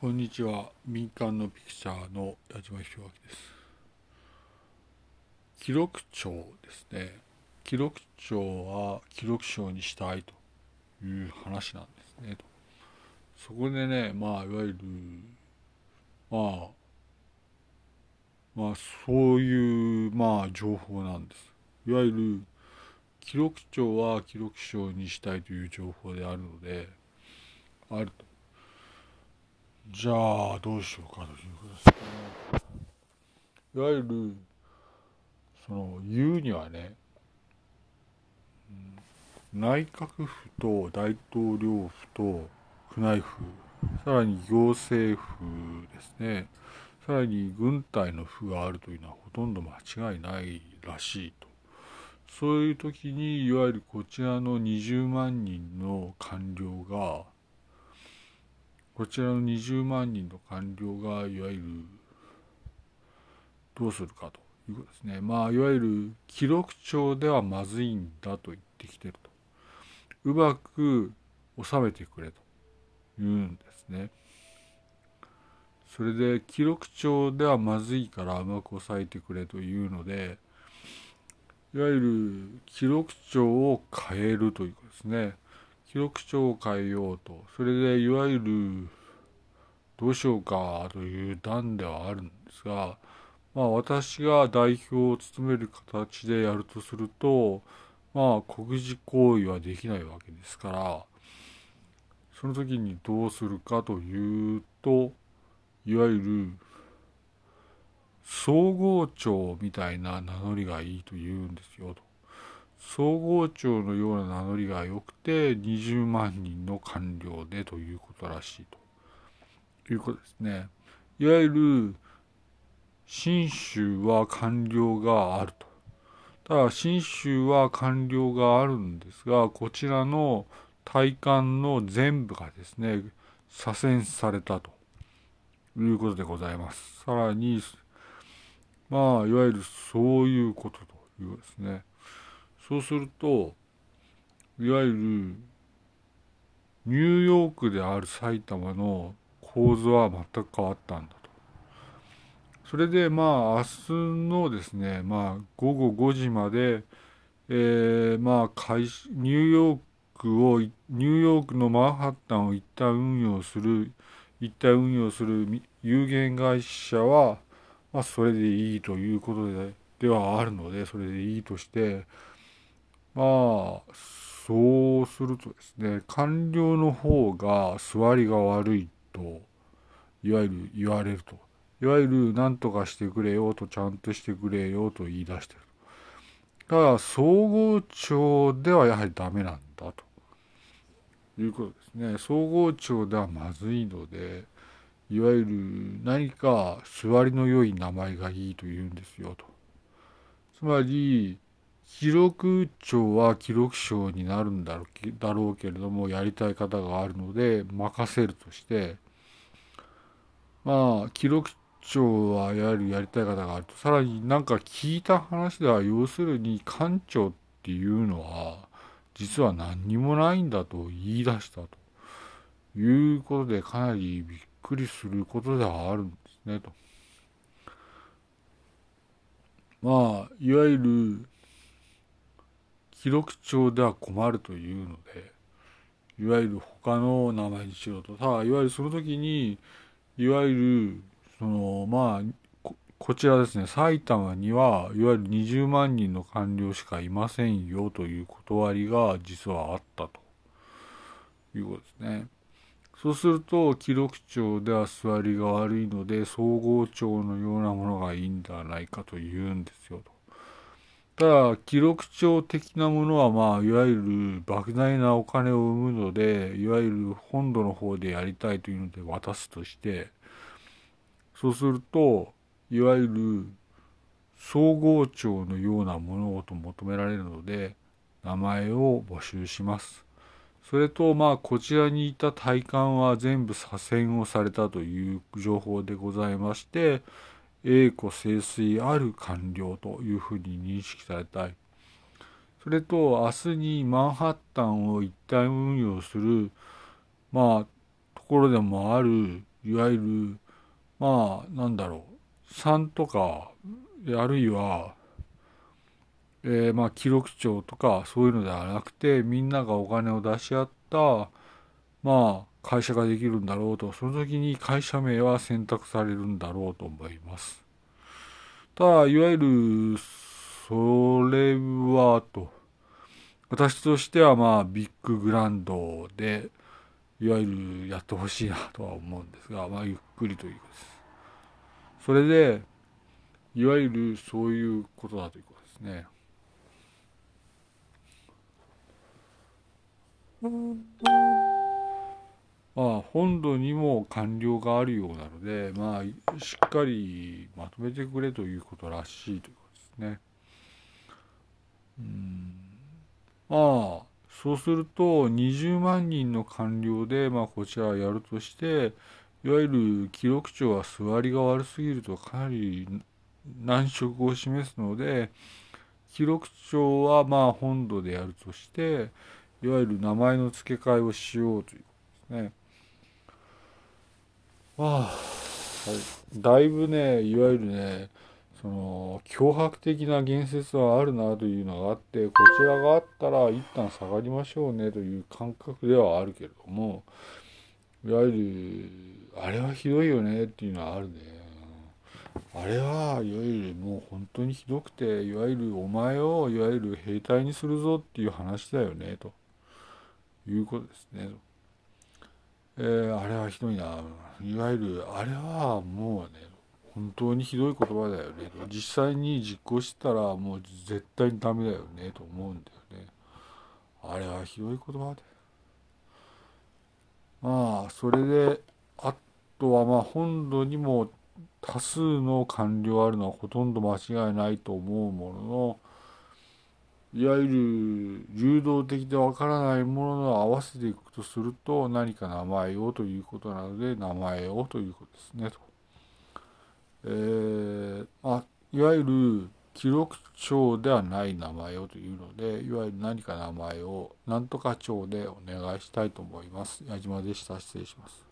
こんにちは。民間のピクチャーの矢島弘明です。記録長ですね。記録長は記録長にしたいという話なんですね。そこでねまあいわゆるまあまあそういうまあ情報なんです。いわゆる記録長は記録長にしたいという情報であるのであると。じゃあどうしようかということですね。いわゆるその言うにはね、内閣府と大統領府と宮内府さらに行政府ですねさらに軍隊の府があるというのはほとんど間違いないらしいとそういう時にいわゆるこちらの20万人の官僚がこちらの20万人の官僚がいわゆるどうするかということですね。まあいわゆる記録帳ではまずいんだと言ってきてると。うまく収めてくれと言うんですね。それで記録帳ではまずいからうまく抑えてくれというのでいわゆる記録帳を変えるということですね。記録帳を変えようとそれでいわゆるどうしようかという段ではあるんですがまあ私が代表を務める形でやるとするとまあ国事行為はできないわけですからその時にどうするかというといわゆる総合庁みたいな名乗りがいいと言うんですよと。総合庁のような名乗りが良くて20万人の官僚でということらしいということですね。いわゆる信州は官僚があると。ただ信州は官僚があるんですがこちらの体感の全部がですね左遷されたということでございます。さらにまあいわゆるそういうことというですね。そうするといわゆるニューヨークである埼玉の構図は全く変わったんだと。それでまあ明日のですねまあ午後5時まで、えー、まあ会ニューヨークをニューヨークのマンハッタンを一旦運用する一旦運用する有限会社は、まあ、それでいいということでではあるのでそれでいいとしてまあそうするとですね官僚の方が座りが悪いといわゆる言われると。いわゆる何とかしてくれよとちゃんとしてくれよと言い出してるだから総合庁ではやはりダメなんだと。いうことですね。総合庁ではまずいのでいわゆる何か座りの良い名前がいいと言うんですよと。つまり記録長は記録賞になるんだろうだろうけれどもやりたい方があるので任せるとしてまあ記録長はやるやりたい方があるとさらになんか聞いた話では要するに館長っていうのは実は何にもないんだと言い出したということでかなりびっくりすることではあるんですねと。まあいわゆる記録帳では困るというのでいわゆる他の名前にしろとさあいわゆるその時にいわゆるそのまあこちらですね埼玉にはいわゆる20万人の官僚しかいませんよという断りが実はあったということですね。そうすると記録帳では座りが悪いので総合帳のようなものがいいんではないかというんですよと。ただ記録帳的なものはまあいわゆる莫大なお金を生むのでいわゆる本土の方でやりたいというので渡すとしてそうするといわゆる総合庁のような物事を求められるので名前を募集します。それとまあこちらにいた体感は全部左遷をされたという情報でございまして栄枯盛衰ある官僚というふうに認識されたい。それと明日にマンハッタンを一旦運用するまあところでもあるいわゆるまあなんだろう3とかあるいは、えー、まあ記録帳とかそういうのではなくてみんながお金を出し合ったまあ会社ができるんだろうとその時に会社名は選択されるんだろうと思います。ただいわゆるそれはと。私としてはまあビッググランドでいわゆるやってほしいなとは思うんですがまあゆっくりということです。それでいわゆるそういうことだということですね。うん。まあ本土にも官僚があるようなのでまあしっかりまとめてくれということらしいということですね。うんまあそうすると20万人の官僚でまあこちらやるとしていわゆる記録帳は座りが悪すぎるとかなり難色を示すので記録帳はまあ本土でやるとしていわゆる名前の付け替えをしようということですね。はあ、だいぶねいわゆるねその脅迫的な言説はあるなというのがあってこちらがあったら一旦下がりましょうねという感覚ではあるけれどもいわゆるあれはひどいよねっていうのはあるね。あれはいわゆるもう本当にひどくていわゆるお前をいわゆる兵隊にするぞっていう話だよねということですね。えー、あれはひどいないわゆるあれはもうね本当にひどい言葉だよね実際に実行したらもう絶対にダメだよねと思うんだよね。あれはひどい言葉で。まあそれであとはまあ本土にも多数の官僚あるのはほとんど間違いないと思うもののいわゆる流動的でわからないものを合わせていくとすると何か名前をということなので名前をということですねと。えー、あいわゆる記録帳ではない名前をというのでいわゆる何か名前を何とか帳でお願いしたいと思います。矢島でした。失礼します。